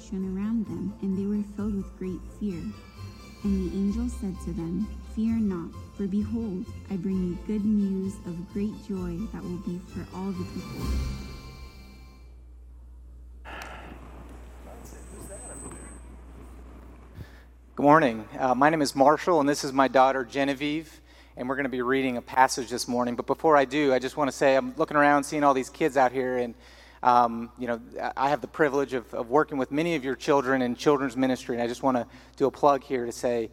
shone around them, and they were filled with great fear. And the angel said to them, Fear not, for behold, I bring you good news of great joy that will be for all the people. Good morning. Uh, my name is Marshall, and this is my daughter Genevieve, and we're going to be reading a passage this morning. But before I do, I just want to say I'm looking around, seeing all these kids out here, and um, you know, I have the privilege of, of, working with many of your children in children's ministry, and I just want to do a plug here to say,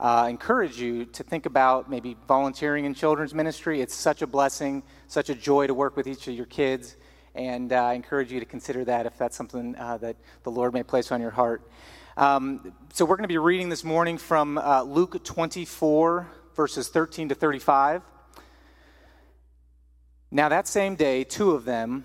uh, encourage you to think about maybe volunteering in children's ministry. It's such a blessing, such a joy to work with each of your kids, and uh, I encourage you to consider that if that's something uh, that the Lord may place on your heart. Um, so we're going to be reading this morning from uh, Luke 24, verses 13 to 35. Now, that same day, two of them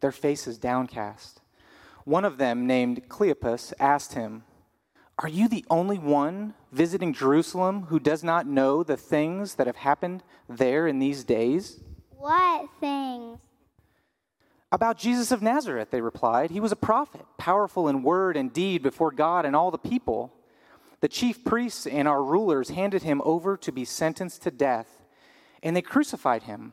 their faces downcast. One of them, named Cleopas, asked him, Are you the only one visiting Jerusalem who does not know the things that have happened there in these days? What things? About Jesus of Nazareth, they replied. He was a prophet, powerful in word and deed before God and all the people. The chief priests and our rulers handed him over to be sentenced to death, and they crucified him.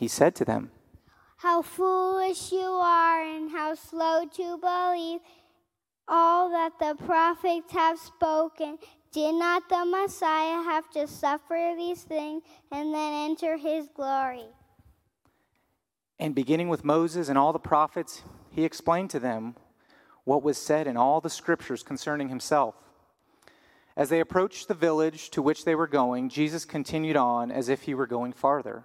He said to them, How foolish you are, and how slow to believe all that the prophets have spoken. Did not the Messiah have to suffer these things and then enter his glory? And beginning with Moses and all the prophets, he explained to them what was said in all the scriptures concerning himself. As they approached the village to which they were going, Jesus continued on as if he were going farther.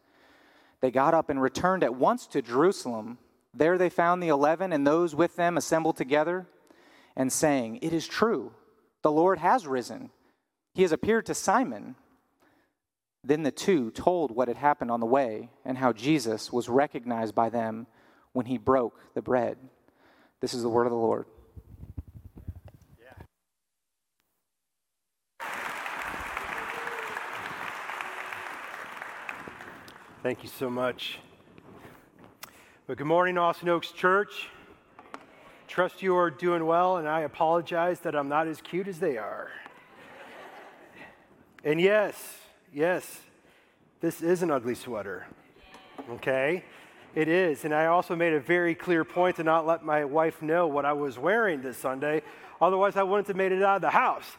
They got up and returned at once to Jerusalem. There they found the eleven and those with them assembled together and saying, It is true, the Lord has risen. He has appeared to Simon. Then the two told what had happened on the way and how Jesus was recognized by them when he broke the bread. This is the word of the Lord. Thank you so much. But good morning, Austin Oaks Church. Trust you are doing well, and I apologize that I'm not as cute as they are. And yes, yes, this is an ugly sweater. Okay? It is. And I also made a very clear point to not let my wife know what I was wearing this Sunday. Otherwise, I wouldn't have made it out of the house.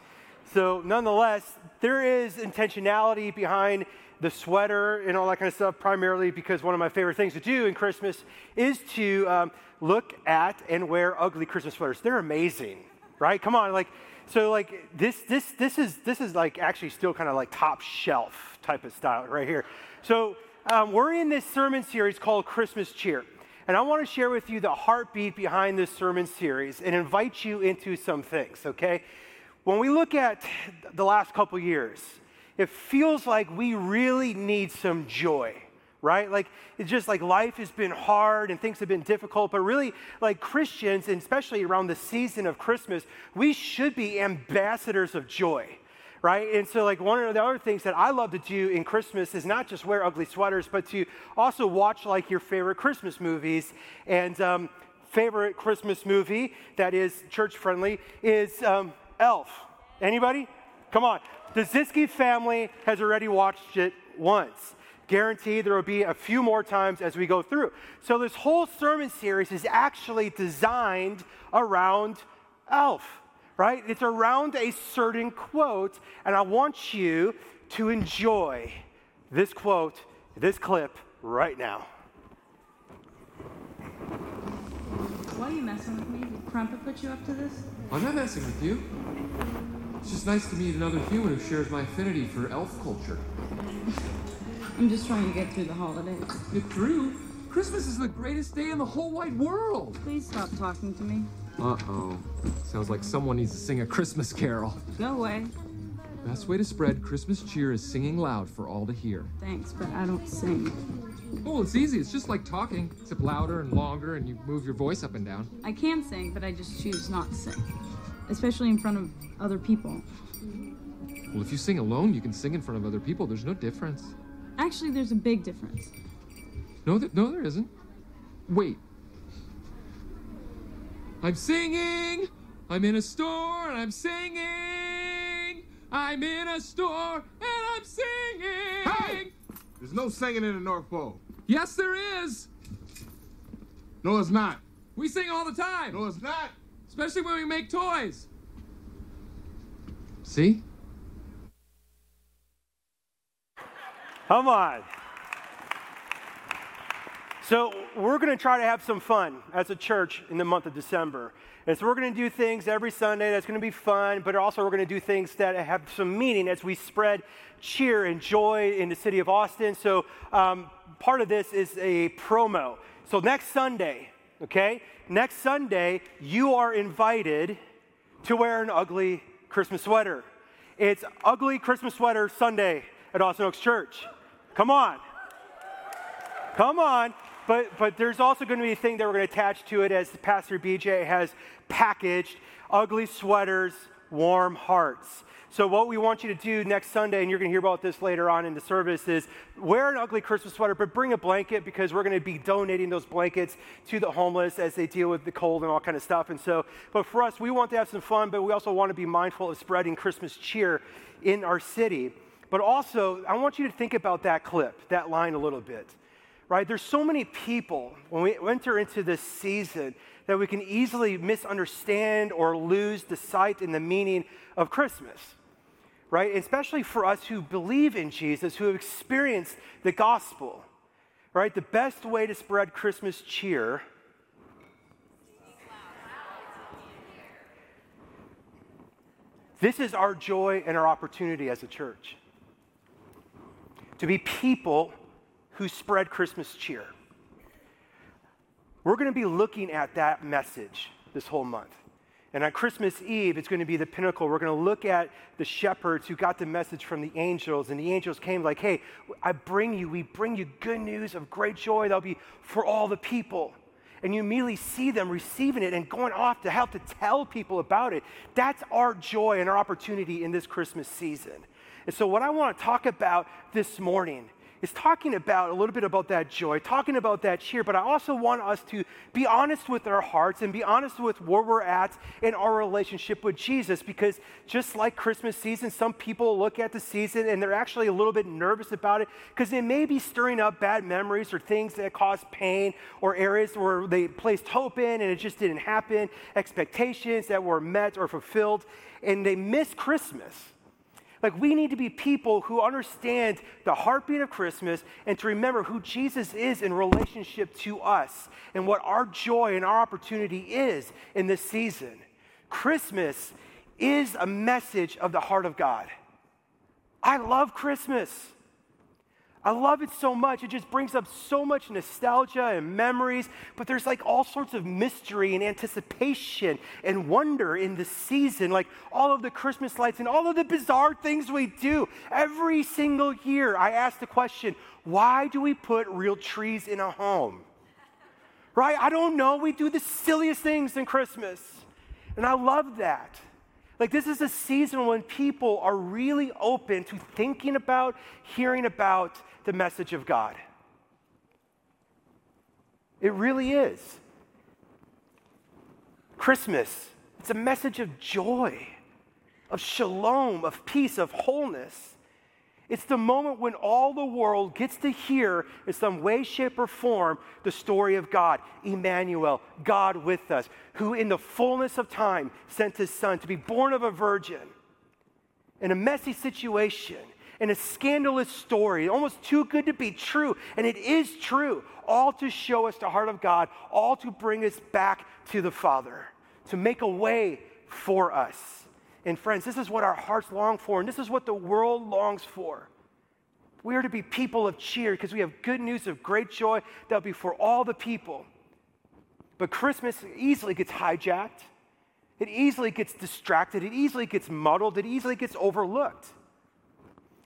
So, nonetheless, there is intentionality behind the sweater and all that kind of stuff, primarily because one of my favorite things to do in Christmas is to um, look at and wear ugly Christmas sweaters. They're amazing, right? Come on, like, so like this, this, this is this is like actually still kind of like top shelf type of style right here. So um, we're in this sermon series called Christmas Cheer. And I want to share with you the heartbeat behind this sermon series and invite you into some things, okay? When we look at the last couple years, it feels like we really need some joy right? Like, it's just like life has been hard and things have been difficult, but really, like Christians, and especially around the season of Christmas, we should be ambassadors of joy. Right? And so, like, one of the other things that I love to do in Christmas is not just wear ugly sweaters, but to also watch, like, your favorite Christmas movies. And um, favorite Christmas movie that is church friendly is um, Elf. Anybody? Come on. The Ziski family has already watched it once. Guaranteed there will be a few more times as we go through. So, this whole sermon series is actually designed around Elf, right? It's around a certain quote, and I want you to enjoy this quote, this clip right now. Why are you messing with me? Did Crumpet put you up to this? I'm not messing with you. It's just nice to meet another human who shares my affinity for elf culture. I'm just trying to get through the holidays. Get through? Christmas is the greatest day in the whole wide world. Please stop talking to me. Uh-oh. Sounds like someone needs to sing a Christmas carol. Go away. Best way to spread Christmas cheer is singing loud for all to hear. Thanks, but I don't sing. Oh, it's easy. It's just like talking, except louder and longer, and you move your voice up and down. I can sing, but I just choose not to sing. Especially in front of other people. Well, if you sing alone, you can sing in front of other people. There's no difference. Actually, there's a big difference. No, th- no, there isn't. Wait. I'm singing. I'm in a store and I'm singing. I'm in a store and I'm singing. Hey! There's no singing in the North Pole. Yes, there is. No, it's not. We sing all the time, No, it's not. Especially when we make toys. See? Come on. So, we're going to try to have some fun as a church in the month of December. And so, we're going to do things every Sunday that's going to be fun, but also we're going to do things that have some meaning as we spread cheer and joy in the city of Austin. So, um, part of this is a promo. So, next Sunday, okay, next Sunday, you are invited to wear an ugly Christmas sweater. It's Ugly Christmas Sweater Sunday at Austin Oaks Church. Come on. Come on. But, but there's also going to be a thing that we're going to attach to it as Pastor BJ has packaged ugly sweaters, warm hearts. So, what we want you to do next Sunday, and you're going to hear about this later on in the service, is wear an ugly Christmas sweater, but bring a blanket because we're going to be donating those blankets to the homeless as they deal with the cold and all kind of stuff. And so, but for us, we want to have some fun, but we also want to be mindful of spreading Christmas cheer in our city. But also, I want you to think about that clip, that line a little bit right? There's so many people when we enter into this season that we can easily misunderstand or lose the sight and the meaning of Christmas, right? Especially for us who believe in Jesus, who have experienced the gospel, right? The best way to spread Christmas cheer. This is our joy and our opportunity as a church to be people who spread Christmas cheer. We're going to be looking at that message this whole month. And on Christmas Eve, it's going to be the pinnacle. We're going to look at the shepherds who got the message from the angels, and the angels came like, hey, I bring you, we bring you good news of great joy that'll be for all the people. And you immediately see them receiving it and going off to help to tell people about it. That's our joy and our opportunity in this Christmas season. And so, what I want to talk about this morning is talking about a little bit about that joy, talking about that cheer, but I also want us to be honest with our hearts and be honest with where we're at in our relationship with Jesus because just like Christmas season, some people look at the season and they're actually a little bit nervous about it because they may be stirring up bad memories or things that cause pain or areas where they placed hope in and it just didn't happen, expectations that were met or fulfilled, and they miss Christmas. Like, we need to be people who understand the heartbeat of Christmas and to remember who Jesus is in relationship to us and what our joy and our opportunity is in this season. Christmas is a message of the heart of God. I love Christmas. I love it so much. It just brings up so much nostalgia and memories, but there's like all sorts of mystery and anticipation and wonder in the season, like all of the Christmas lights and all of the bizarre things we do. Every single year, I ask the question why do we put real trees in a home? Right? I don't know. We do the silliest things in Christmas. And I love that. Like, this is a season when people are really open to thinking about, hearing about the message of God. It really is. Christmas, it's a message of joy, of shalom, of peace, of wholeness. It's the moment when all the world gets to hear, in some way, shape, or form, the story of God, Emmanuel, God with us, who in the fullness of time sent his son to be born of a virgin in a messy situation, in a scandalous story, almost too good to be true. And it is true, all to show us the heart of God, all to bring us back to the Father, to make a way for us. And friends, this is what our hearts long for, and this is what the world longs for. We are to be people of cheer because we have good news of great joy that'll be for all the people. But Christmas easily gets hijacked. It easily gets distracted. It easily gets muddled. It easily gets overlooked,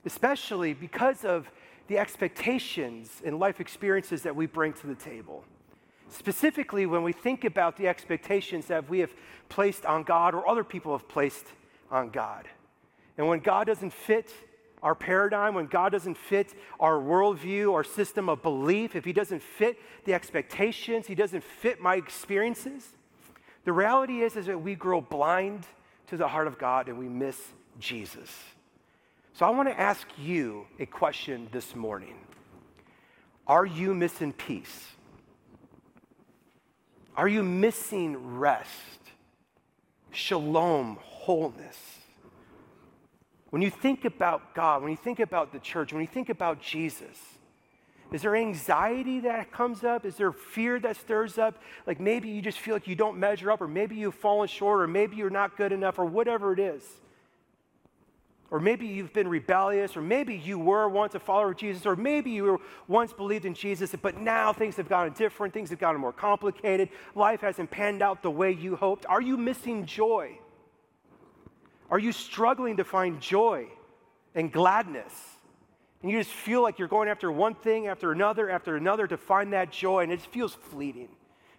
especially because of the expectations and life experiences that we bring to the table. Specifically, when we think about the expectations that we have placed on God or other people have placed on God. And when God doesn't fit our paradigm, when God doesn't fit our worldview, our system of belief, if He doesn't fit the expectations, He doesn't fit my experiences, the reality is, is that we grow blind to the heart of God and we miss Jesus. So I want to ask you a question this morning Are you missing peace? Are you missing rest? Shalom, wholeness. When you think about God, when you think about the church, when you think about Jesus, is there anxiety that comes up? Is there fear that stirs up? Like maybe you just feel like you don't measure up, or maybe you've fallen short, or maybe you're not good enough, or whatever it is. Or maybe you've been rebellious, or maybe you were once a follower of Jesus, or maybe you were once believed in Jesus, but now things have gotten different, things have gotten more complicated, life hasn't panned out the way you hoped. Are you missing joy? Are you struggling to find joy and gladness? And you just feel like you're going after one thing after another after another to find that joy, and it feels fleeting.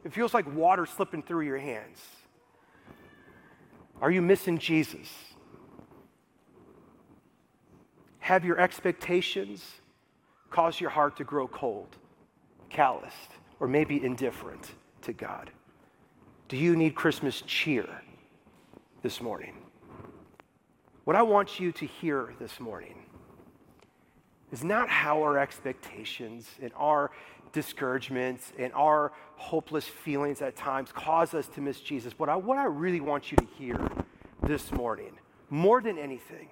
It feels like water slipping through your hands. Are you missing Jesus? Have your expectations cause your heart to grow cold, calloused, or maybe indifferent to God? Do you need Christmas cheer this morning? What I want you to hear this morning is not how our expectations and our discouragements and our hopeless feelings at times cause us to miss Jesus. But I, what I really want you to hear this morning, more than anything,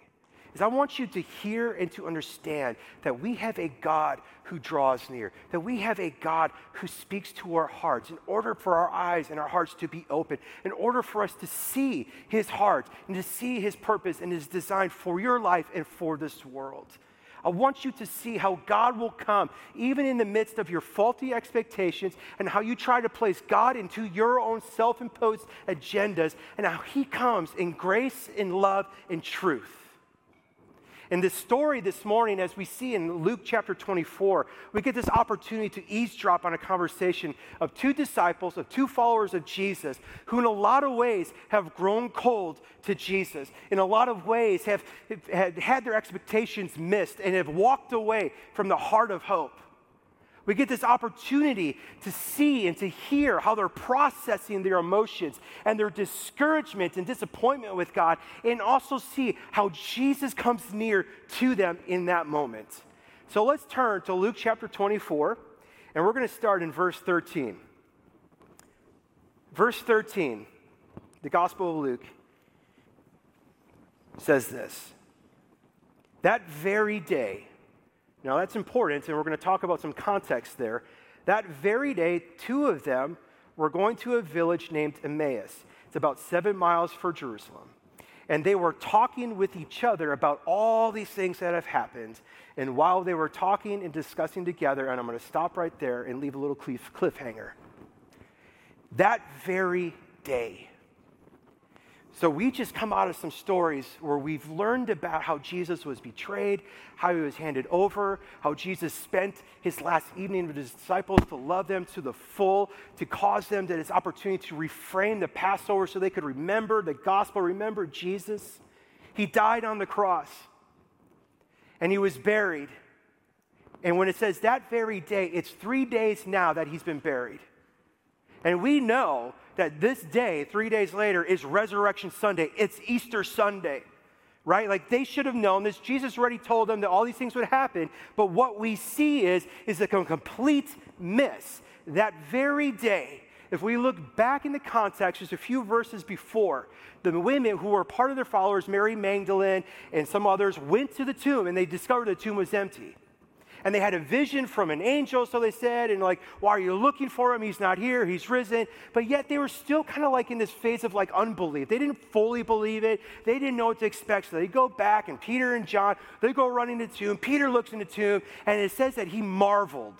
is I want you to hear and to understand that we have a God who draws near, that we have a God who speaks to our hearts in order for our eyes and our hearts to be open, in order for us to see his heart and to see his purpose and his design for your life and for this world. I want you to see how God will come even in the midst of your faulty expectations and how you try to place God into your own self imposed agendas and how He comes in grace, in love, in truth. In this story this morning, as we see in Luke chapter 24, we get this opportunity to eavesdrop on a conversation of two disciples, of two followers of Jesus, who in a lot of ways have grown cold to Jesus, in a lot of ways have, have had their expectations missed and have walked away from the heart of hope. We get this opportunity to see and to hear how they're processing their emotions and their discouragement and disappointment with God, and also see how Jesus comes near to them in that moment. So let's turn to Luke chapter 24, and we're going to start in verse 13. Verse 13, the Gospel of Luke says this That very day, now, that's important, and we're going to talk about some context there. That very day, two of them were going to a village named Emmaus. It's about seven miles from Jerusalem. And they were talking with each other about all these things that have happened. And while they were talking and discussing together, and I'm going to stop right there and leave a little cliffhanger. That very day, so we just come out of some stories where we've learned about how Jesus was betrayed, how he was handed over, how Jesus spent his last evening with his disciples to love them to the full, to cause them that his opportunity to reframe the Passover so they could remember the gospel, remember Jesus. He died on the cross and he was buried. And when it says that very day, it's three days now that he's been buried. And we know that this day, three days later, is Resurrection Sunday. It's Easter Sunday, right? Like they should have known this. Jesus already told them that all these things would happen. But what we see is, is a complete miss. That very day, if we look back in the context, just a few verses before, the women who were part of their followers, Mary Magdalene and some others, went to the tomb and they discovered the tomb was empty and they had a vision from an angel, so they said, and like, why are you looking for him? He's not here, he's risen. But yet they were still kind of like in this phase of like unbelief. They didn't fully believe it, they didn't know what to expect. So they go back, and Peter and John, they go running to the tomb. Peter looks in the tomb, and it says that he marveled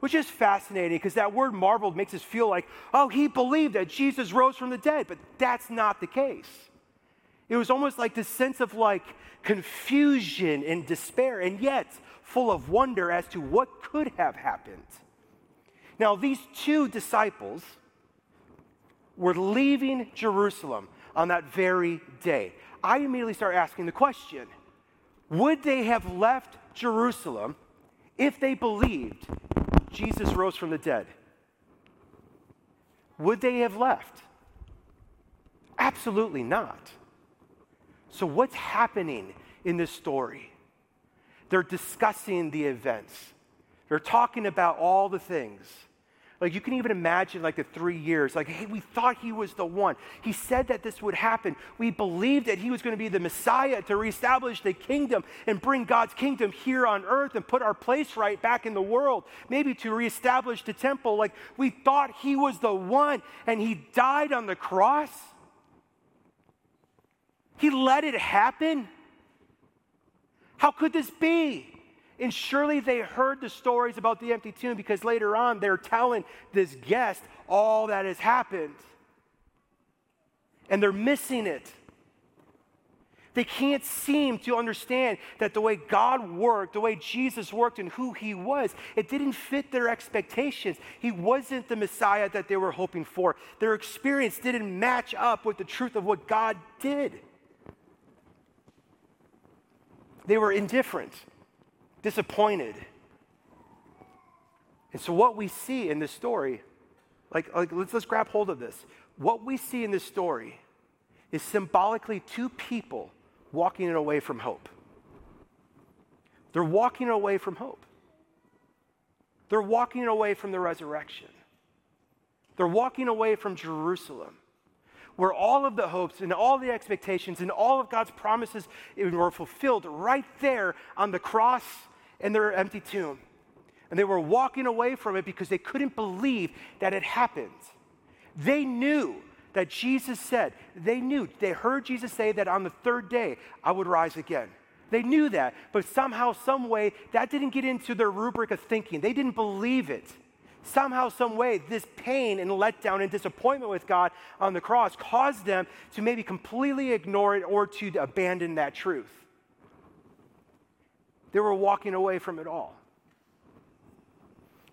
which is fascinating because that word marveled makes us feel like, oh, he believed that Jesus rose from the dead, but that's not the case. It was almost like this sense of like confusion and despair, and yet full of wonder as to what could have happened. Now, these two disciples were leaving Jerusalem on that very day. I immediately start asking the question would they have left Jerusalem if they believed Jesus rose from the dead? Would they have left? Absolutely not. So, what's happening in this story? They're discussing the events, they're talking about all the things. Like you can even imagine like the three years, like, hey, we thought he was the one. He said that this would happen. We believed that he was going to be the Messiah to reestablish the kingdom and bring God's kingdom here on earth and put our place right back in the world. Maybe to reestablish the temple. Like we thought he was the one and he died on the cross. He let it happen. How could this be? And surely they heard the stories about the empty tomb because later on they're telling this guest all that has happened. And they're missing it. They can't seem to understand that the way God worked, the way Jesus worked, and who he was, it didn't fit their expectations. He wasn't the Messiah that they were hoping for. Their experience didn't match up with the truth of what God did. They were indifferent, disappointed. And so, what we see in this story, like, like let's, let's grab hold of this. What we see in this story is symbolically two people walking away from hope. They're walking away from hope. They're walking away from the resurrection. They're walking away from Jerusalem where all of the hopes and all the expectations and all of God's promises were fulfilled right there on the cross and their empty tomb. And they were walking away from it because they couldn't believe that it happened. They knew that Jesus said, they knew, they heard Jesus say that on the third day, I would rise again. They knew that, but somehow, some way, that didn't get into their rubric of thinking. They didn't believe it somehow, some way, this pain and letdown and disappointment with God on the cross caused them to maybe completely ignore it or to abandon that truth. They were walking away from it all.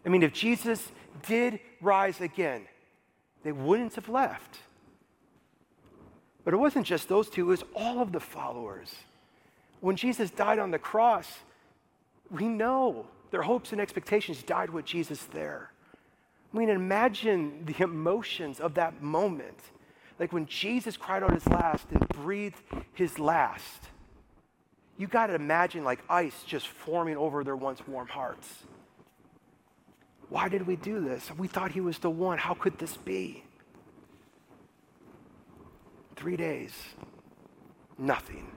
I mean, if Jesus did rise again, they wouldn't have left. But it wasn't just those two, it was all of the followers. When Jesus died on the cross, we know their hopes and expectations died with Jesus there. I mean, imagine the emotions of that moment. Like when Jesus cried out his last and breathed his last. You got to imagine like ice just forming over their once warm hearts. Why did we do this? We thought he was the one. How could this be? Three days, nothing.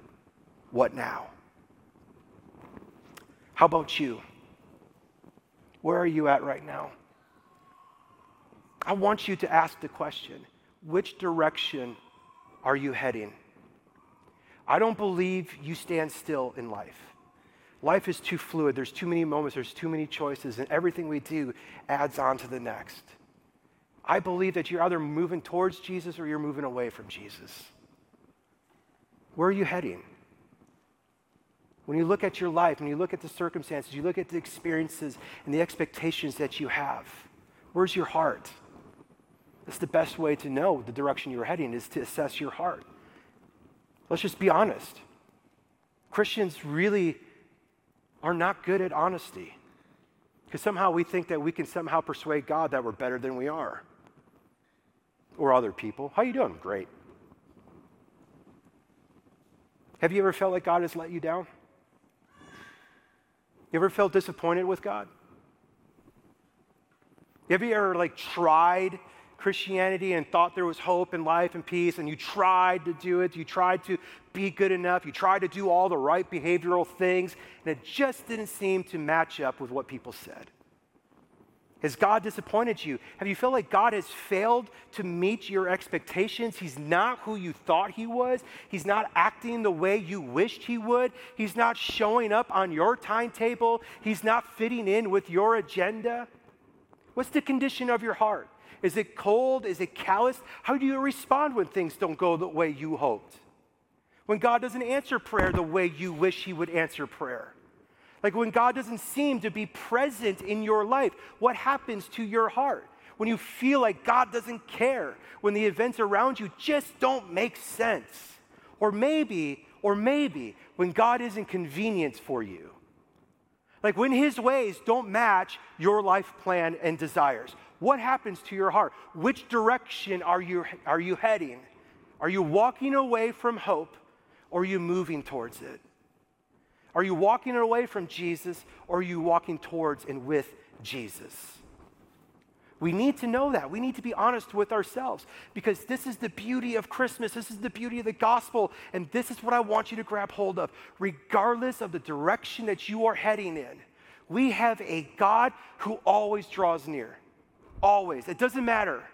What now? How about you? Where are you at right now? I want you to ask the question which direction are you heading? I don't believe you stand still in life. Life is too fluid. There's too many moments, there's too many choices, and everything we do adds on to the next. I believe that you're either moving towards Jesus or you're moving away from Jesus. Where are you heading? When you look at your life, when you look at the circumstances, you look at the experiences and the expectations that you have, where's your heart? That's the best way to know the direction you're heading is to assess your heart. Let's just be honest. Christians really are not good at honesty because somehow we think that we can somehow persuade God that we're better than we are or other people. How you doing? Great. Have you ever felt like God has let you down? You ever felt disappointed with God? Have you ever like tried Christianity and thought there was hope and life and peace and you tried to do it, you tried to be good enough, you tried to do all the right behavioral things and it just didn't seem to match up with what people said? Has God disappointed you? Have you felt like God has failed to meet your expectations? He's not who you thought he was. He's not acting the way you wished he would. He's not showing up on your timetable. He's not fitting in with your agenda. What's the condition of your heart? Is it cold? Is it callous? How do you respond when things don't go the way you hoped? When God doesn't answer prayer the way you wish he would answer prayer? Like when God doesn't seem to be present in your life, what happens to your heart? When you feel like God doesn't care, when the events around you just don't make sense. Or maybe, or maybe when God isn't convenient for you. Like when his ways don't match your life plan and desires. What happens to your heart? Which direction are you, are you heading? Are you walking away from hope or are you moving towards it? Are you walking away from Jesus or are you walking towards and with Jesus? We need to know that. We need to be honest with ourselves because this is the beauty of Christmas. This is the beauty of the gospel. And this is what I want you to grab hold of. Regardless of the direction that you are heading in, we have a God who always draws near. Always. It doesn't matter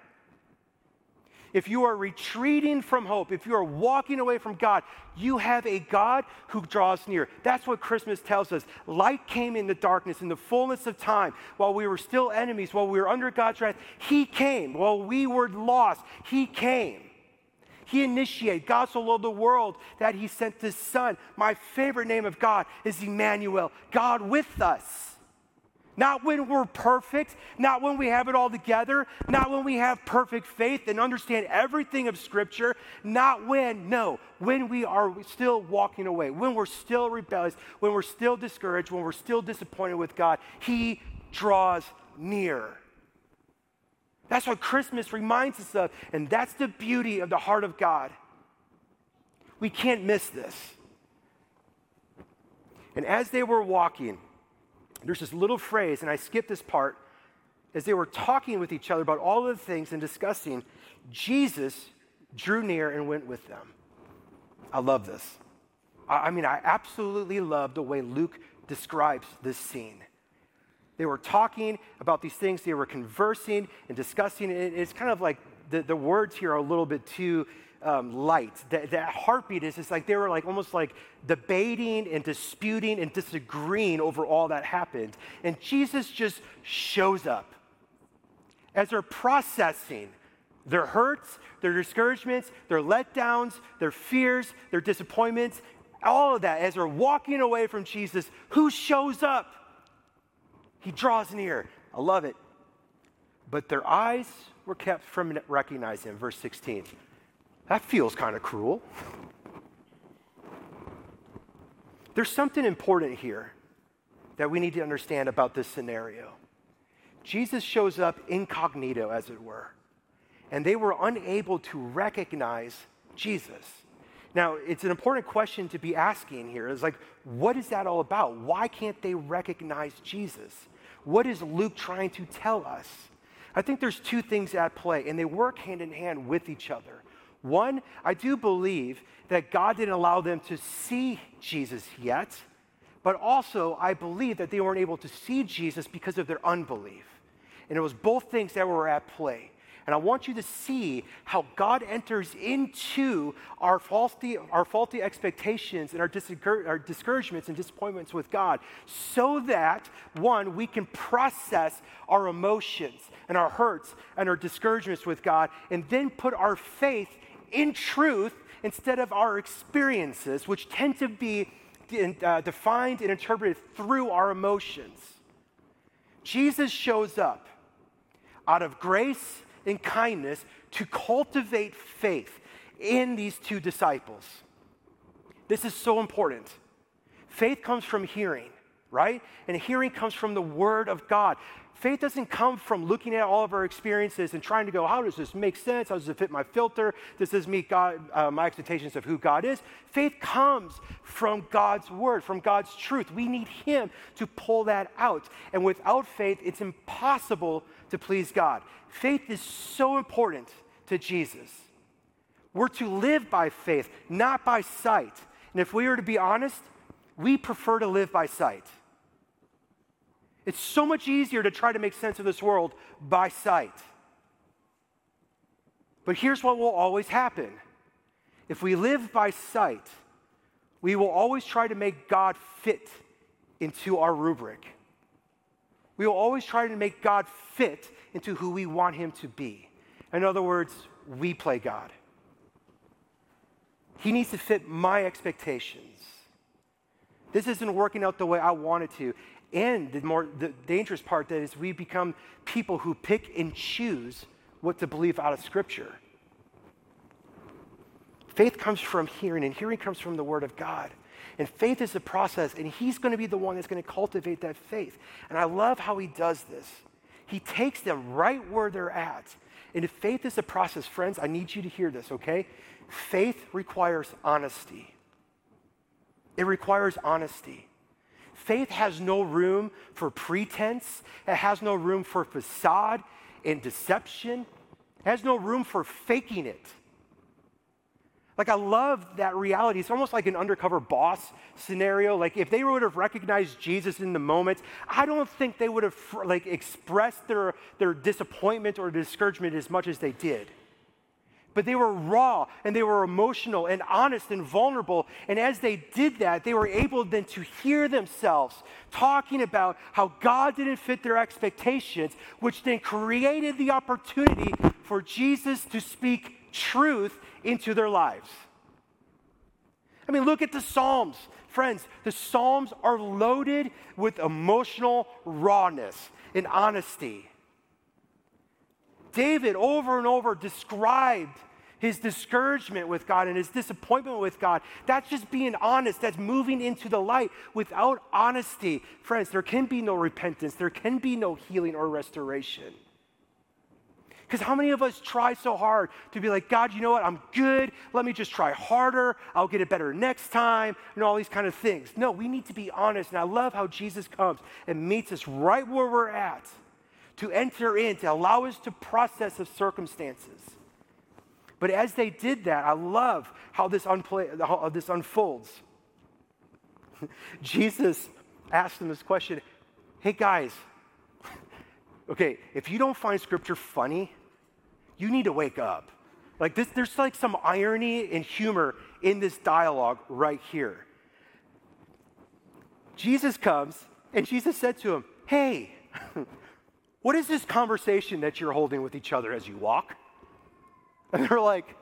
if you are retreating from hope, if you are walking away from God, you have a God who draws near. That's what Christmas tells us. Light came in the darkness, in the fullness of time, while we were still enemies, while we were under God's wrath. He came. While we were lost, He came. He initiated. God so loved the world that He sent His Son. My favorite name of God is Emmanuel, God with us. Not when we're perfect, not when we have it all together, not when we have perfect faith and understand everything of Scripture, not when, no, when we are still walking away, when we're still rebellious, when we're still discouraged, when we're still disappointed with God. He draws near. That's what Christmas reminds us of, and that's the beauty of the heart of God. We can't miss this. And as they were walking, there's this little phrase, and I skipped this part. As they were talking with each other about all of the things and discussing, Jesus drew near and went with them. I love this. I, mean, I absolutely love the way Luke describes this scene. They were talking about these things, they were conversing and discussing. And it's kind of like the, the words here are a little bit too um, light. That, that heartbeat is just like they were like almost like debating and disputing and disagreeing over all that happened. And Jesus just shows up as they're processing their hurts, their discouragements, their letdowns, their fears, their disappointments, all of that. As they're walking away from Jesus, who shows up? He draws near. I love it. But their eyes were kept from recognizing him. Verse 16. That feels kind of cruel. There's something important here that we need to understand about this scenario. Jesus shows up incognito, as it were, and they were unable to recognize Jesus. Now, it's an important question to be asking here. Is like, what is that all about? Why can't they recognize Jesus? What is Luke trying to tell us? I think there's two things at play, and they work hand in hand with each other. One, I do believe that God didn't allow them to see Jesus yet, but also I believe that they weren't able to see Jesus because of their unbelief. And it was both things that were at play. And I want you to see how God enters into our faulty, our faulty expectations and our, our discouragements and disappointments with God so that, one, we can process our emotions and our hurts and our discouragements with God and then put our faith in truth instead of our experiences, which tend to be uh, defined and interpreted through our emotions. Jesus shows up out of grace and kindness to cultivate faith in these two disciples. This is so important. Faith comes from hearing, right? And hearing comes from the Word of God. Faith doesn't come from looking at all of our experiences and trying to go, how does this make sense? How does it fit my filter? Does this meet God, uh, my expectations of who God is? Faith comes from God's word, from God's truth. We need Him to pull that out. And without faith, it's impossible to please God. Faith is so important to Jesus. We're to live by faith, not by sight. And if we were to be honest, we prefer to live by sight. It's so much easier to try to make sense of this world by sight. But here's what will always happen if we live by sight, we will always try to make God fit into our rubric. We will always try to make God fit into who we want him to be. In other words, we play God. He needs to fit my expectations. This isn't working out the way I want it to. And the more the dangerous part that is we become people who pick and choose what to believe out of scripture. Faith comes from hearing, and hearing comes from the word of God. And faith is a process, and he's going to be the one that's going to cultivate that faith. And I love how he does this. He takes them right where they're at. And if faith is a process, friends, I need you to hear this, okay? Faith requires honesty. It requires honesty. Faith has no room for pretense, it has no room for facade and deception, it has no room for faking it. Like, I love that reality. It's almost like an undercover boss scenario. Like, if they would have recognized Jesus in the moment, I don't think they would have like expressed their, their disappointment or discouragement as much as they did. But they were raw and they were emotional and honest and vulnerable. And as they did that, they were able then to hear themselves talking about how God didn't fit their expectations, which then created the opportunity for Jesus to speak truth into their lives. I mean, look at the Psalms. Friends, the Psalms are loaded with emotional rawness and honesty. David, over and over, described his discouragement with God and his disappointment with God. That's just being honest. That's moving into the light. Without honesty, friends, there can be no repentance, there can be no healing or restoration. Because how many of us try so hard to be like, God, you know what? I'm good. Let me just try harder. I'll get it better next time, and all these kind of things. No, we need to be honest. And I love how Jesus comes and meets us right where we're at to enter in, to allow us to process the circumstances. But as they did that, I love how this, how this unfolds. Jesus asked them this question Hey, guys, okay, if you don't find scripture funny, you need to wake up. Like this, there's like some irony and humor in this dialogue right here. Jesus comes and Jesus said to him, Hey, what is this conversation that you're holding with each other as you walk? And they're like,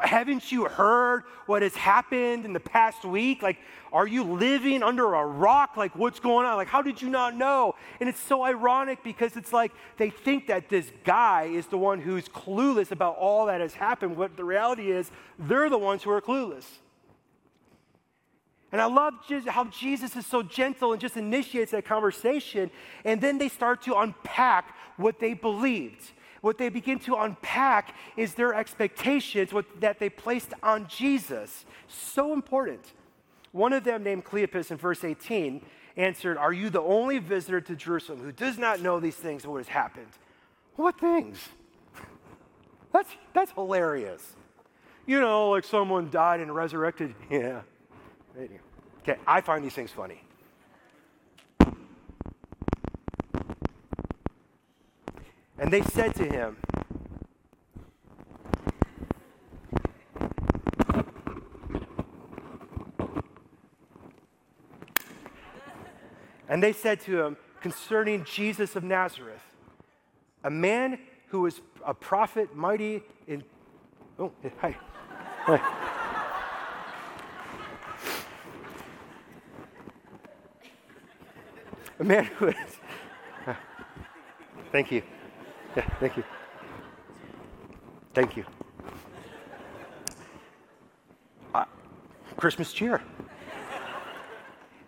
haven't you heard what has happened in the past week? Like, are you living under a rock? Like, what's going on? Like, how did you not know? And it's so ironic because it's like they think that this guy is the one who's clueless about all that has happened. What the reality is, they're the ones who are clueless. And I love how Jesus is so gentle and just initiates that conversation. And then they start to unpack what they believed what they begin to unpack is their expectations what, that they placed on Jesus. So important. One of them, named Cleopas in verse 18, answered, Are you the only visitor to Jerusalem who does not know these things and what has happened? What things? That's, that's hilarious. You know, like someone died and resurrected. Yeah. Okay, I find these things funny. And they said to him, And they said to him concerning Jesus of Nazareth, a man who was a prophet, mighty in. Oh, hi. hi. a man who is. Thank you. Yeah, thank you. Thank you. Uh, Christmas cheer.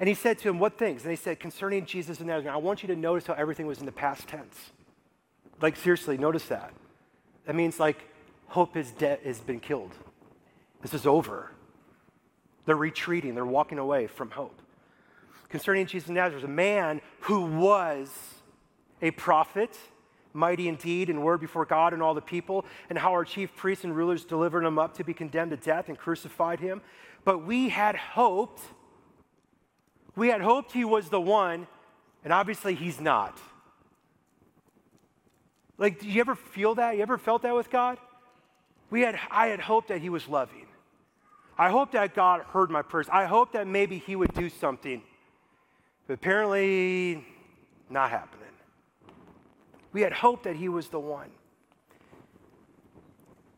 And he said to him, What things? And he said, Concerning Jesus of Nazareth, I want you to notice how everything was in the past tense. Like, seriously, notice that. That means, like, hope is dead, has been killed. This is over. They're retreating, they're walking away from hope. Concerning Jesus of Nazareth, a man who was a prophet, mighty indeed in word before God and all the people, and how our chief priests and rulers delivered him up to be condemned to death and crucified him. But we had hoped we had hoped he was the one, and obviously he's not. Like, do you ever feel that? You ever felt that with God? We had, I had hoped that he was loving. I hoped that God heard my prayers. I hoped that maybe he would do something. But apparently, not happening. We had hoped that he was the one.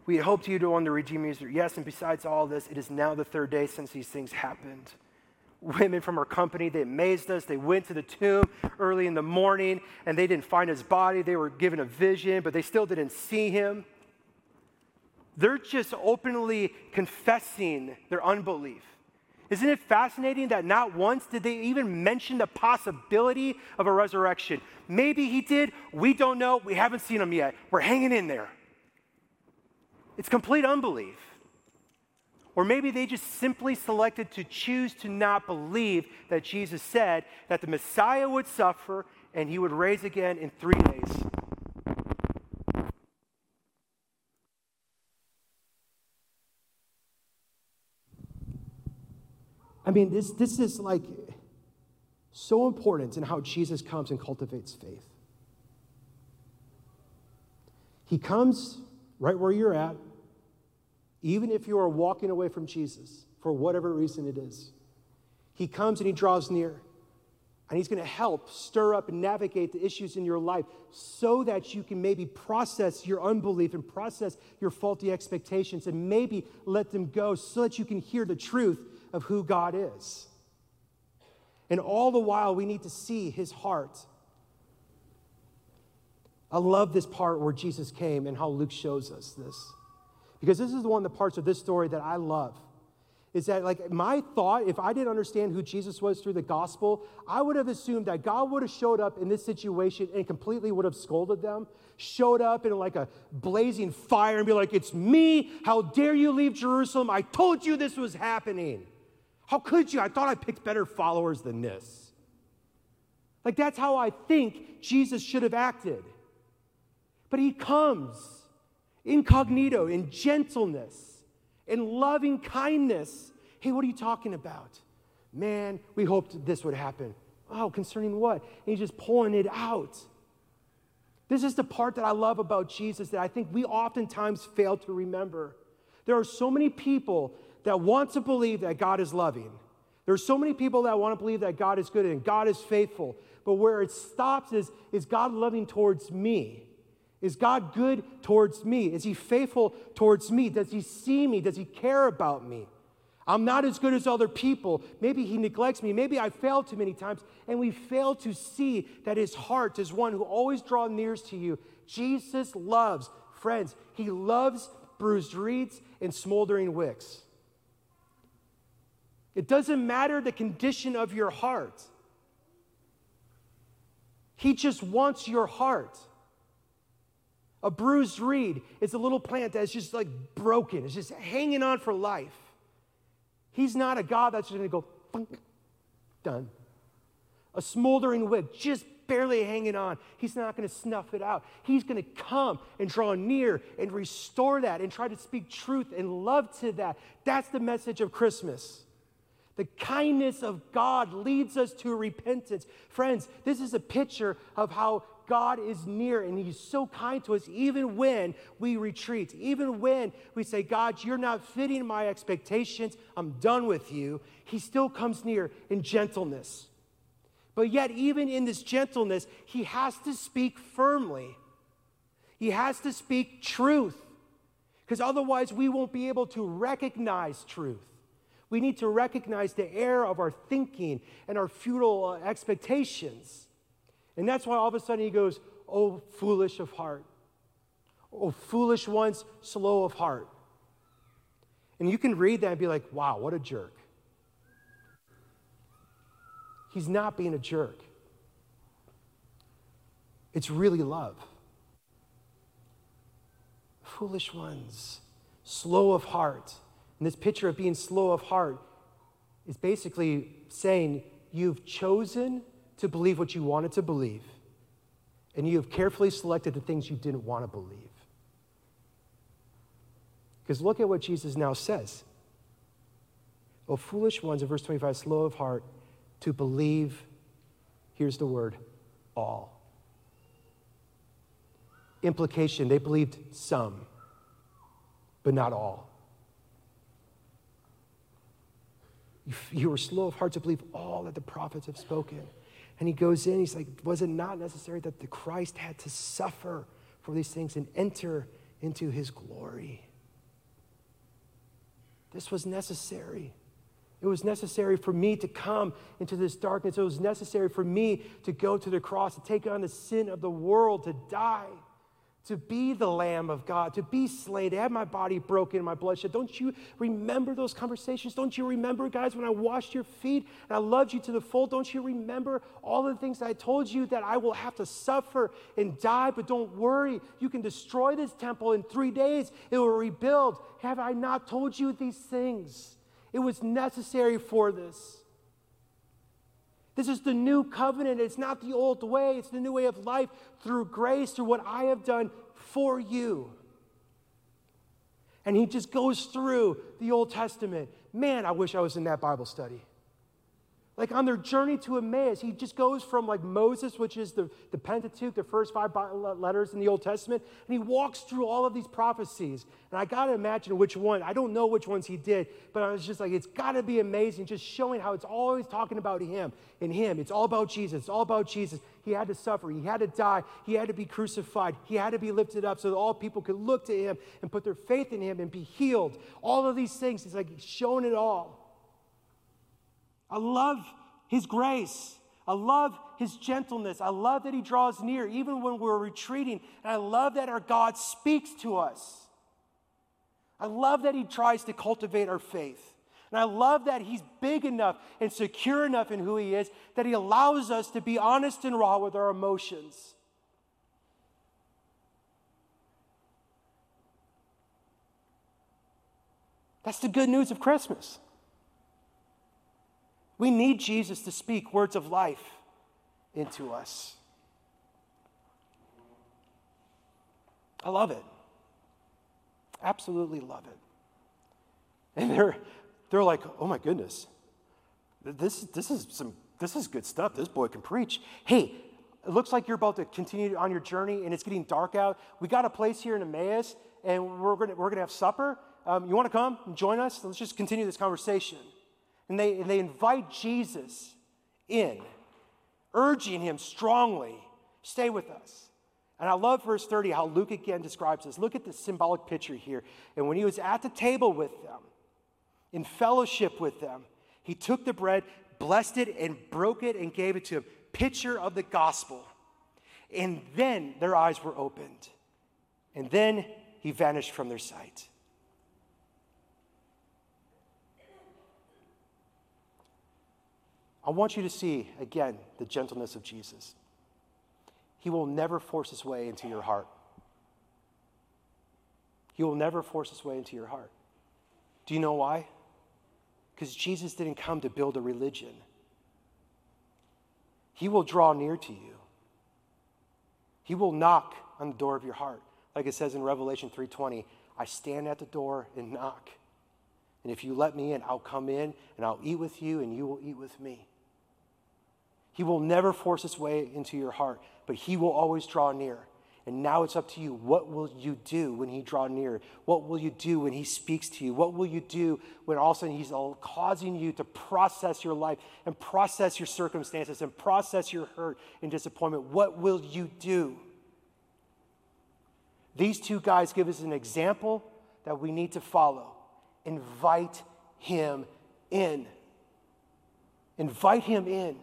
We had hoped he would want to redeem Israel. Yes, and besides all this, it is now the third day since these things happened women from our company. They amazed us. They went to the tomb early in the morning and they didn't find his body. They were given a vision, but they still didn't see him. They're just openly confessing their unbelief. Isn't it fascinating that not once did they even mention the possibility of a resurrection? Maybe he did. We don't know. We haven't seen him yet. We're hanging in there. It's complete unbelief. Or maybe they just simply selected to choose to not believe that Jesus said that the Messiah would suffer and he would raise again in three days. I mean, this, this is like so important in how Jesus comes and cultivates faith. He comes right where you're at, even if you are walking away from Jesus for whatever reason it is. He comes and he draws near. And he's going to help stir up and navigate the issues in your life so that you can maybe process your unbelief and process your faulty expectations and maybe let them go so that you can hear the truth of who God is. And all the while, we need to see his heart. I love this part where Jesus came and how Luke shows us this. Because this is one of the parts of this story that I love. Is that like my thought, if I didn't understand who Jesus was through the gospel, I would have assumed that God would have showed up in this situation and completely would have scolded them, showed up in like a blazing fire and be like, It's me. How dare you leave Jerusalem? I told you this was happening. How could you? I thought I picked better followers than this. Like, that's how I think Jesus should have acted. But he comes incognito, in gentleness, in loving kindness. Hey, what are you talking about? Man, we hoped this would happen. Oh, concerning what? And he's just pulling it out. This is the part that I love about Jesus that I think we oftentimes fail to remember. There are so many people that want to believe that God is loving. There are so many people that want to believe that God is good and God is faithful. But where it stops is, is God loving towards me? Is God good towards me? Is He faithful towards me? Does He see me? Does He care about me? I'm not as good as other people. Maybe He neglects me. Maybe I failed too many times. And we fail to see that His heart is one who always draws near to you. Jesus loves, friends, He loves bruised reeds and smoldering wicks. It doesn't matter the condition of your heart, He just wants your heart. A bruised reed is a little plant that's just like broken, it's just hanging on for life. He's not a God that's just gonna go, done. A smoldering wick, just barely hanging on. He's not gonna snuff it out. He's gonna come and draw near and restore that and try to speak truth and love to that. That's the message of Christmas. The kindness of God leads us to repentance. Friends, this is a picture of how God is near and He's so kind to us, even when we retreat, even when we say, God, you're not fitting my expectations, I'm done with you. He still comes near in gentleness. But yet, even in this gentleness, he has to speak firmly. He has to speak truth, because otherwise, we won't be able to recognize truth. We need to recognize the error of our thinking and our futile uh, expectations. And that's why all of a sudden he goes, Oh, foolish of heart. Oh, foolish ones, slow of heart. And you can read that and be like, wow, what a jerk. He's not being a jerk. It's really love. Foolish ones, slow of heart. And this picture of being slow of heart is basically saying you've chosen to believe what you wanted to believe, and you have carefully selected the things you didn't want to believe. Because look at what Jesus now says. O foolish ones, in verse 25, slow of heart to believe, here's the word, all. Implication, they believed some, but not all. You were slow of heart to believe all that the prophets have spoken. And he goes in, he's like, Was it not necessary that the Christ had to suffer for these things and enter into his glory? This was necessary. It was necessary for me to come into this darkness. It was necessary for me to go to the cross, to take on the sin of the world, to die to be the Lamb of God, to be slain, to have my body broken, my blood shed. Don't you remember those conversations? Don't you remember, guys, when I washed your feet and I loved you to the full? Don't you remember all the things I told you that I will have to suffer and die? But don't worry, you can destroy this temple in three days, it will rebuild. Have I not told you these things? It was necessary for this. This is the new covenant. It's not the old way, it's the new way of life through grace, through what I have done for you. And he just goes through the Old Testament. Man, I wish I was in that Bible study. Like on their journey to Emmaus, he just goes from like Moses, which is the, the Pentateuch, the first five letters in the Old Testament, and he walks through all of these prophecies. And I got to imagine which one, I don't know which ones he did, but I was just like, it's got to be amazing, just showing how it's always talking about him and him. It's all about Jesus. It's all about Jesus. He had to suffer, he had to die, he had to be crucified, he had to be lifted up so that all people could look to him and put their faith in him and be healed. All of these things, he's like showing it all. I love his grace. I love his gentleness. I love that he draws near even when we're retreating. And I love that our God speaks to us. I love that he tries to cultivate our faith. And I love that he's big enough and secure enough in who he is that he allows us to be honest and raw with our emotions. That's the good news of Christmas. We need Jesus to speak words of life into us. I love it. Absolutely love it. And they're, they're like, oh my goodness, this, this, is some, this is good stuff. This boy can preach. Hey, it looks like you're about to continue on your journey and it's getting dark out. We got a place here in Emmaus and we're going we're gonna have supper. Um, you want to come and join us? Let's just continue this conversation. And they, and they invite Jesus in, urging him strongly, stay with us. And I love verse 30, how Luke again describes this. Look at the symbolic picture here. And when he was at the table with them, in fellowship with them, he took the bread, blessed it, and broke it and gave it to them. Picture of the gospel. And then their eyes were opened. And then he vanished from their sight. I want you to see again the gentleness of Jesus. He will never force his way into your heart. He will never force his way into your heart. Do you know why? Because Jesus didn't come to build a religion. He will draw near to you. He will knock on the door of your heart. Like it says in Revelation 3:20, I stand at the door and knock. And if you let me in, I'll come in and I'll eat with you and you will eat with me. He will never force his way into your heart, but he will always draw near. And now it's up to you. What will you do when he draw near? What will you do when he speaks to you? What will you do when all of a sudden he's causing you to process your life and process your circumstances and process your hurt and disappointment? What will you do? These two guys give us an example that we need to follow. Invite him in. Invite him in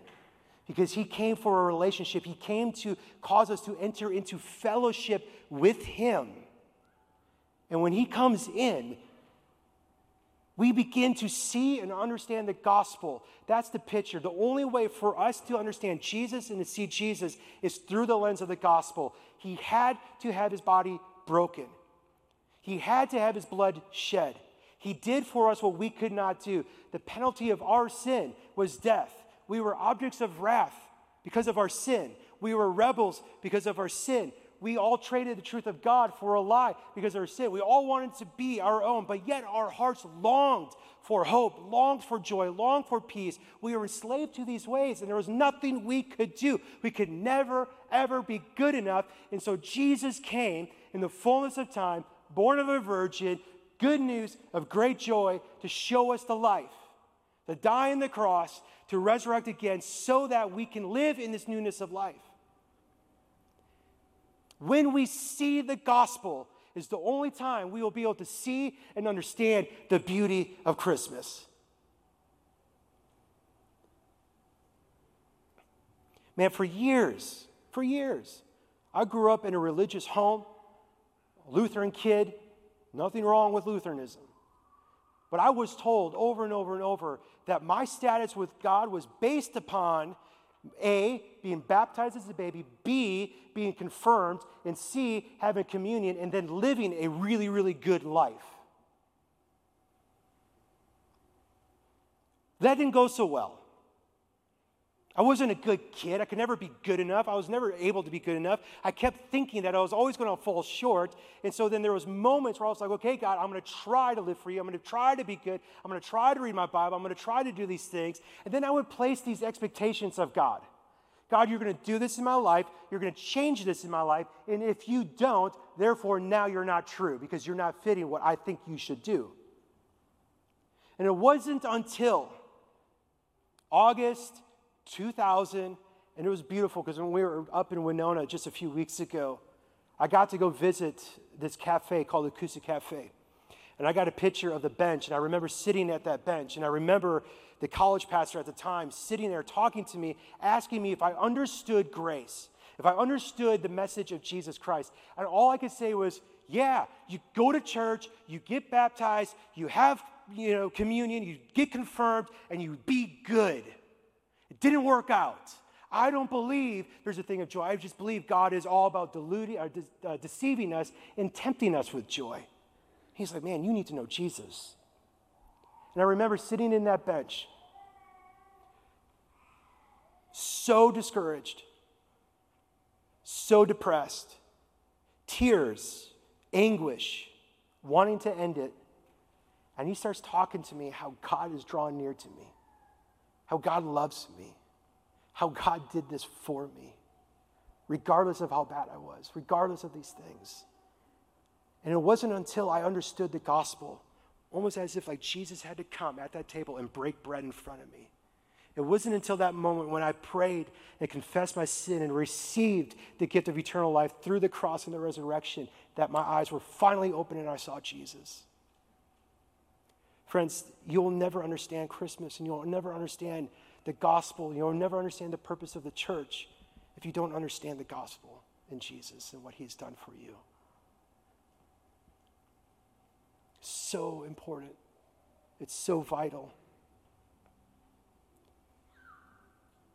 because he came for a relationship. He came to cause us to enter into fellowship with him. And when he comes in, we begin to see and understand the gospel. That's the picture. The only way for us to understand Jesus and to see Jesus is through the lens of the gospel. He had to have his body broken, he had to have his blood shed. He did for us what we could not do. The penalty of our sin was death. We were objects of wrath because of our sin. We were rebels because of our sin. We all traded the truth of God for a lie because of our sin. We all wanted to be our own, but yet our hearts longed for hope, longed for joy, longed for peace. We were enslaved to these ways, and there was nothing we could do. We could never, ever be good enough. And so Jesus came in the fullness of time, born of a virgin, good news of great joy to show us the life, to die on the cross, to resurrect again, so that we can live in this newness of life. When we see the gospel, is the only time we will be able to see and understand the beauty of Christmas. Man, for years, for years, I grew up in a religious home, a Lutheran kid, Nothing wrong with Lutheranism. But I was told over and over and over that my status with God was based upon A, being baptized as a baby, B, being confirmed, and C, having communion, and then living a really, really good life. That didn't go so well. I wasn't a good kid. I could never be good enough. I was never able to be good enough. I kept thinking that I was always going to fall short. And so then there was moments where I was like, okay, God, I'm going to try to live for you. I'm going to try to be good. I'm going to try to read my Bible. I'm going to try to do these things. And then I would place these expectations of God. God, you're going to do this in my life. You're going to change this in my life. And if you don't, therefore now you're not true because you're not fitting what I think you should do. And it wasn't until August 2000, and it was beautiful because when we were up in Winona just a few weeks ago, I got to go visit this cafe called Coosa Cafe. And I got a picture of the bench, and I remember sitting at that bench, and I remember the college pastor at the time sitting there talking to me, asking me if I understood grace, if I understood the message of Jesus Christ. And all I could say was, yeah, you go to church, you get baptized, you have you know, communion, you get confirmed, and you be good. It didn't work out. I don't believe there's a thing of joy. I just believe God is all about deluding, uh, de- uh, deceiving us and tempting us with joy. He's like, man, you need to know Jesus. And I remember sitting in that bench, so discouraged, so depressed, tears, anguish, wanting to end it. And he starts talking to me how God is drawing near to me how God loves me, how God did this for me, regardless of how bad I was, regardless of these things. And it wasn't until I understood the gospel, almost as if like Jesus had to come at that table and break bread in front of me. It wasn't until that moment when I prayed and confessed my sin and received the gift of eternal life through the cross and the resurrection that my eyes were finally open and I saw Jesus. Friends, you'll never understand Christmas and you'll never understand the gospel. You'll never understand the purpose of the church if you don't understand the gospel in Jesus and what he's done for you. So important. It's so vital.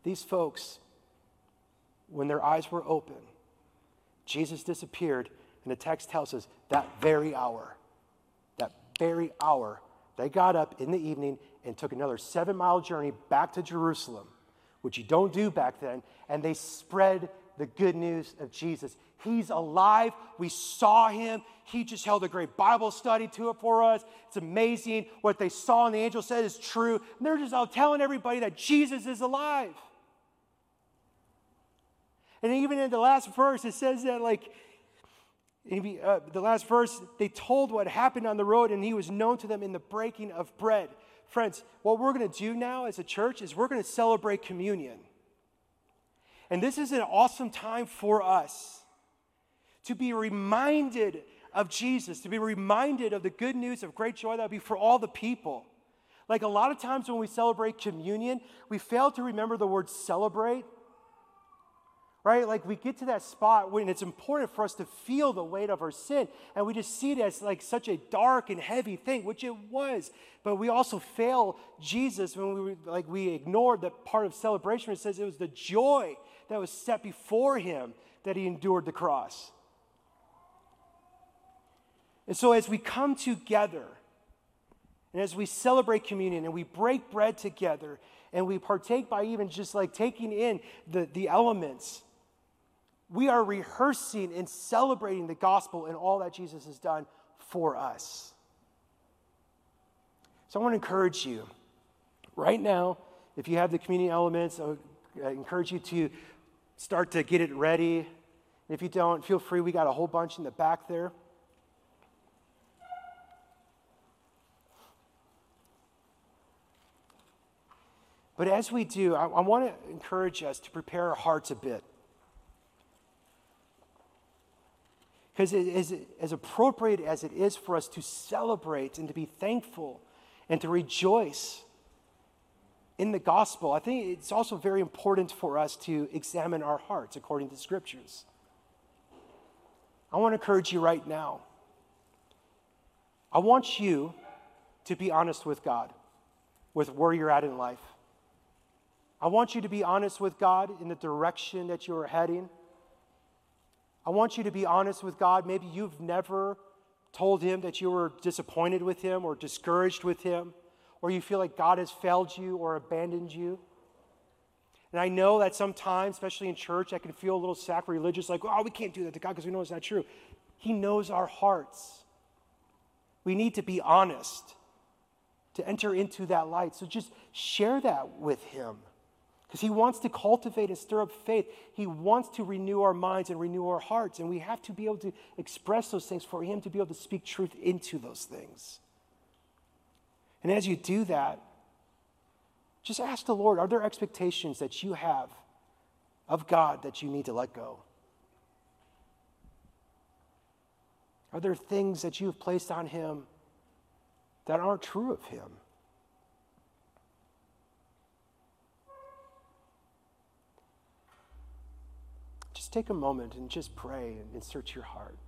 These folks, when their eyes were open, Jesus disappeared, and the text tells us that very hour, that very hour, they got up in the evening and took another seven mile journey back to Jerusalem, which you don't do back then, and they spread the good news of Jesus. He's alive. We saw him. He just held a great Bible study to it for us. It's amazing. What they saw and the angel said is true. And they're just out telling everybody that Jesus is alive. And even in the last verse, it says that, like, He, uh, the last verse, they told what happened on the road, and he was known to them in the breaking of bread. Friends, what we're going to do now as a church is we're going to celebrate communion. And this is an awesome time for us to be reminded of Jesus, to be reminded of the good news of great joy that will be for all the people. Like a lot of times when we celebrate communion, we fail to remember the word celebrate right? Like we get to that spot when it's important for us to feel the weight of our sin, and we just see it as like such a dark and heavy thing, which it was. But we also fail Jesus when we like we ignored the part of celebration. where It says it was the joy that was set before him that he endured the cross. And so as we come together, and as we celebrate communion and we break bread together and we partake by even just like taking in the, the elements we are rehearsing and celebrating the gospel and all that Jesus has done for us. So I want to encourage you right now, if you have the communion elements, I uh, encourage you to start to get it ready. And if you don't, feel free. We got a whole bunch in the back there. But as we do, I, I want to encourage us to prepare our hearts a bit. Because as, as appropriate as it is for us to celebrate and to be thankful and to rejoice in the gospel, I think it's also very important for us to examine our hearts according to the scriptures. I want to encourage you right now. I want you to be honest with God, with where you're at in life. I want you to be honest with God in the direction that you are heading. I want you to be honest with God. Maybe you've never told Him that you were disappointed with Him or discouraged with Him, or you feel like God has failed you or abandoned you. And I know that sometimes, especially in church, I can feel a little sacrilegious, like, oh, we can't do that to God because we know it's not true. He knows our hearts. We need to be honest to enter into that light. So just share that with Him because he wants to cultivate and stir up faith. He wants to renew our minds and renew our hearts. And we have to be able to express those things for him to be able to speak truth into those things. And as you do that, just ask the Lord are there expectations that you have of God that you need to let go? Are there things that you have placed on him that aren't true of him? Take a moment and just pray and search your heart.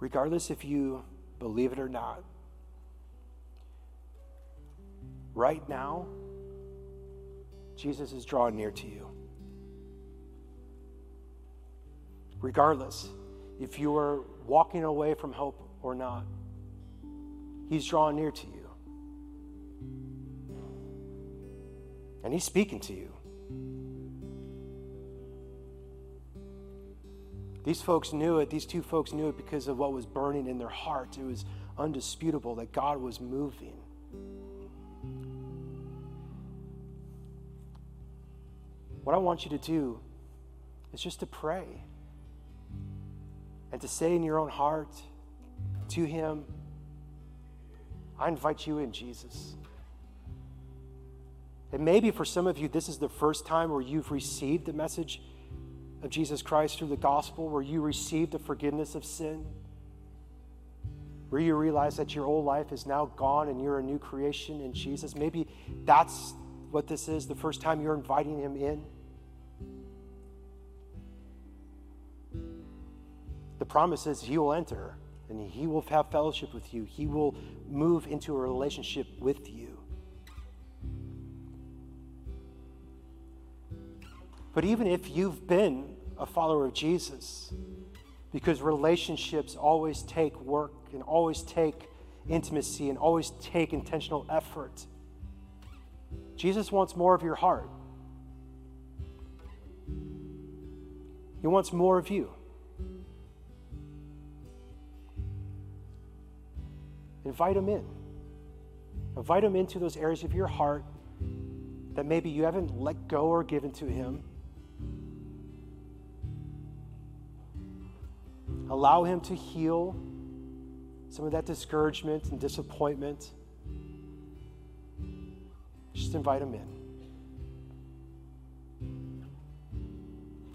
Regardless if you believe it or not, right now, Jesus is drawing near to you. Regardless if you are walking away from hope or not, He's drawing near to you. And He's speaking to you. These folks knew it. These two folks knew it because of what was burning in their hearts. It was undisputable that God was moving. What I want you to do is just to pray and to say in your own heart to Him, I invite you in, Jesus. And maybe for some of you, this is the first time where you've received the message of Jesus Christ through the gospel, where you received the forgiveness of sin, where you realize that your old life is now gone and you're a new creation in Jesus. Maybe that's what this is the first time you're inviting Him in. Promise is He will enter and He will have fellowship with you, He will move into a relationship with you. But even if you've been a follower of Jesus, because relationships always take work and always take intimacy and always take intentional effort. Jesus wants more of your heart. He wants more of you. Invite Him in. Invite Him into those areas of your heart that maybe you haven't let go or given to Him. Allow Him to heal some of that discouragement and disappointment. Just invite Him in.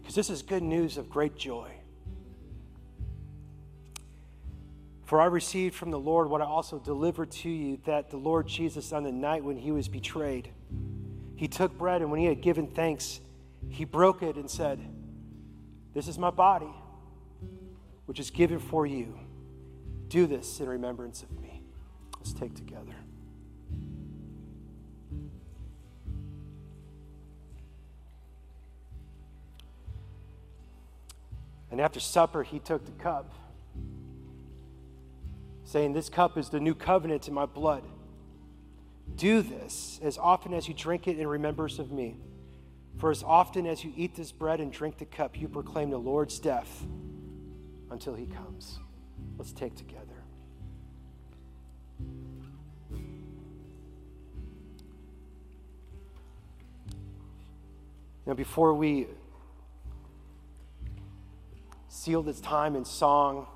Because this is good news of great joy. For I received from the Lord what I also delivered to you that the Lord Jesus, on the night when he was betrayed, he took bread, and when he had given thanks, he broke it and said, This is my body, which is given for you. Do this in remembrance of me. Let's take together. And after supper, he took the cup, saying, This cup is the new covenant in my blood. Do this as often as you drink it in remembrance of me. For as often as you eat this bread and drink the cup, you proclaim the Lord's death until he comes. Let's take together. Now, before we seal this time in song,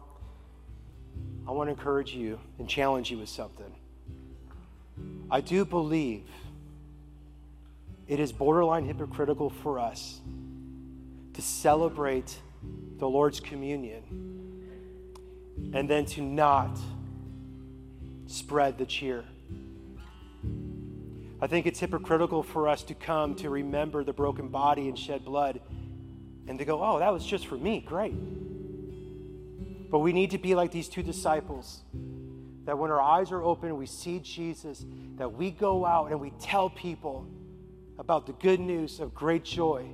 I want to encourage you and challenge you with something. I do believe it is borderline hypocritical for us to celebrate the Lord's communion and then to not spread the cheer. I think it's hypocritical for us to come to remember the broken body and shed blood and to go, oh, that was just for me. Great. But we need to be like these two disciples that when our eyes are open we see Jesus, that we go out and we tell people about the good news of great joy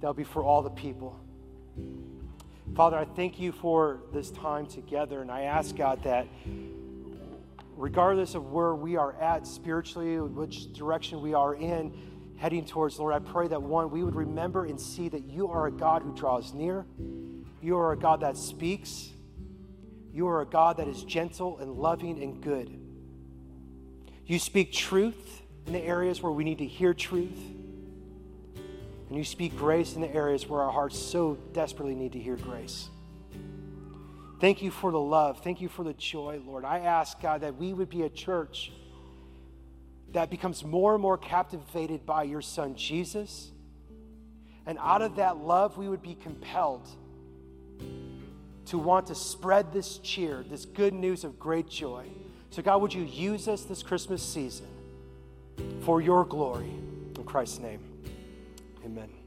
that'll be for all the people. Father, I thank you for this time together, and I ask God that regardless of where we are at spiritually, which direction we are in, heading towards, Lord, I pray that one, we would remember and see that you are a God who draws near, you are a God that speaks, you are a God that is gentle and loving and good. You speak truth in the areas where we need to hear truth. And you speak grace in the areas where our hearts so desperately need to hear grace. Thank you for the love. Thank you for the joy, Lord. I ask, God, that we would be a church that becomes more and more captivated by your Son, Jesus. And out of that love, we would be compelled to want to spread this cheer, this good news of great joy. So, God, would you use us this Christmas season for your glory? In Christ's name, amen.